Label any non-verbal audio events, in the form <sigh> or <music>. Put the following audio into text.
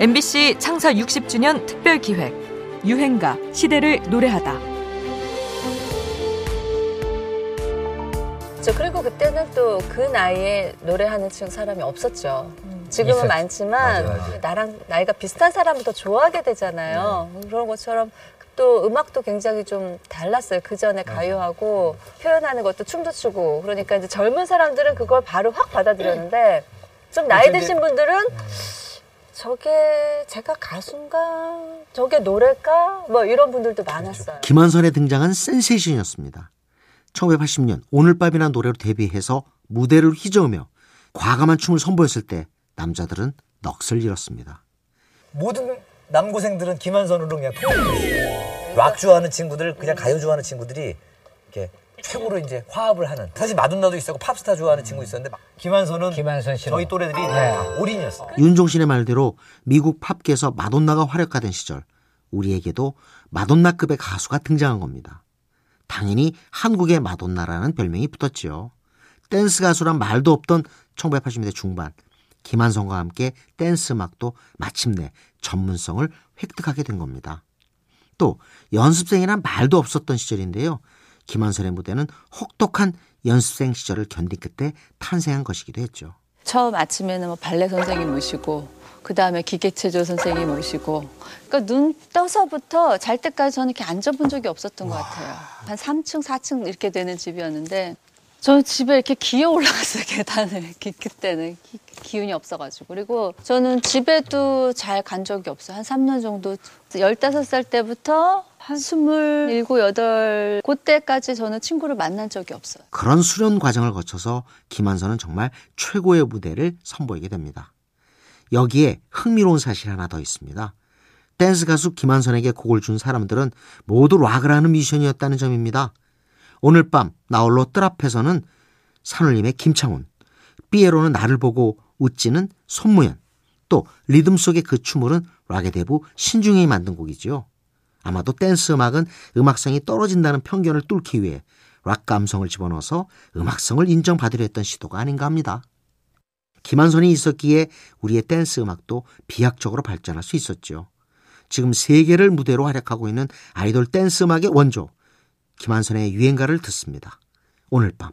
MBC 창사 60주년 특별 기획 유행가 시대를 노래하다. 저 그리고 그때는 또 그 나이에 노래하는 친구 사람이 없었죠. 지금은 있었지. 많지만 맞아, 맞아. 나랑 나이가 비슷한 사람을 더 좋아하게 되잖아요. 그런 것처럼 또 음악도 굉장히 좀 달랐어요. 그 전에 가요하고 표현하는 것도 춤도 추고 그러니까 이제 젊은 사람들은 그걸 바로 확 받아들였는데 좀 나이 드신 분들은 저게 제가 가수인가 저게 노래일까 뭐 이런 분들도 많았어요. 김한선의 등장은 센세이션이었습니다. 1980년 오늘 밤이란 노래로 데뷔해서 무대를 휘저으며 과감한 춤을 선보였을 때 남자들은 넋을 잃었습니다. 모든 남고생들은 김한선으로 그냥. 락 좋아하는 친구들, 그냥 가요 좋아하는 친구들이 이렇게 최고로 이제 화합을 하는. 사실 마돈나도 있었고 팝스타 좋아하는 친구 있었는데 막 김한선은 김한선 씨는 저희 또래들이 네. 다 올인이었어요. 윤종신의 말대로 미국 팝계에서 마돈나가 활약하던 시절 우리에게도 마돈나급의 가수가 등장한 겁니다. 당연히 한국의 마돈나라는 별명이 붙었지요. 댄스 가수란 말도 없던 1980년대 중반 김한선과 함께 댄스 음악도 마침내 전문성을 획득하게 된 겁니다. 또 연습생이란 말도 없었던 시절인데요. 김한선의 무대는 혹독한 연습생 시절을 견딘 끝에 탄생한 것이기도 했죠. 처음 아침에는 뭐 발레 선생님 모시고 그 다음에 기계체조 선생님 모시고 그러니까 눈 떠서부터 잘 때까지 저는 이렇게 앉아본 적이 없었던 것 같아요. 한 3층, 4층 이렇게 되는 집이었는데 저는 집에 이렇게 기어 올라갔어요 <laughs> 계단을 기- 그때는 기, 기운이 없어가지고 그리고 저는 집에도 잘 간 적이 없어요 한 3년 정도 15살 때부터 한 27, 8 그때까지 저는 친구를 만난 적이 없어요. 그런 수련 과정을 거쳐서 김한선은 정말 최고의 무대를 선보이게 됩니다. 여기에 흥미로운 사실 하나 더 있습니다. 댄스 가수 김한선에게 곡을 준 사람들은 모두 락을 하는 뮤지션이었다는 점입니다. 오늘 밤 나홀로 뜰 앞에서는 산울림의 김창훈, 삐에로는 나를 보고 웃지는 손무연, 또 리듬 속의 그 춤을은 락의 대부 신중현이 만든 곡이지요. 아마도 댄스 음악은 음악성이 떨어진다는 편견을 뚫기 위해 락 감성을 집어넣어서 음악성을 인정받으려 했던 시도가 아닌가 합니다. 김완선이 있었기에 우리의 댄스 음악도 비약적으로 발전할 수 있었죠. 지금 세계를 무대로 활약하고 있는 아이돌 댄스 음악의 원조 김완선의 유행가를 듣습니다. 오늘 밤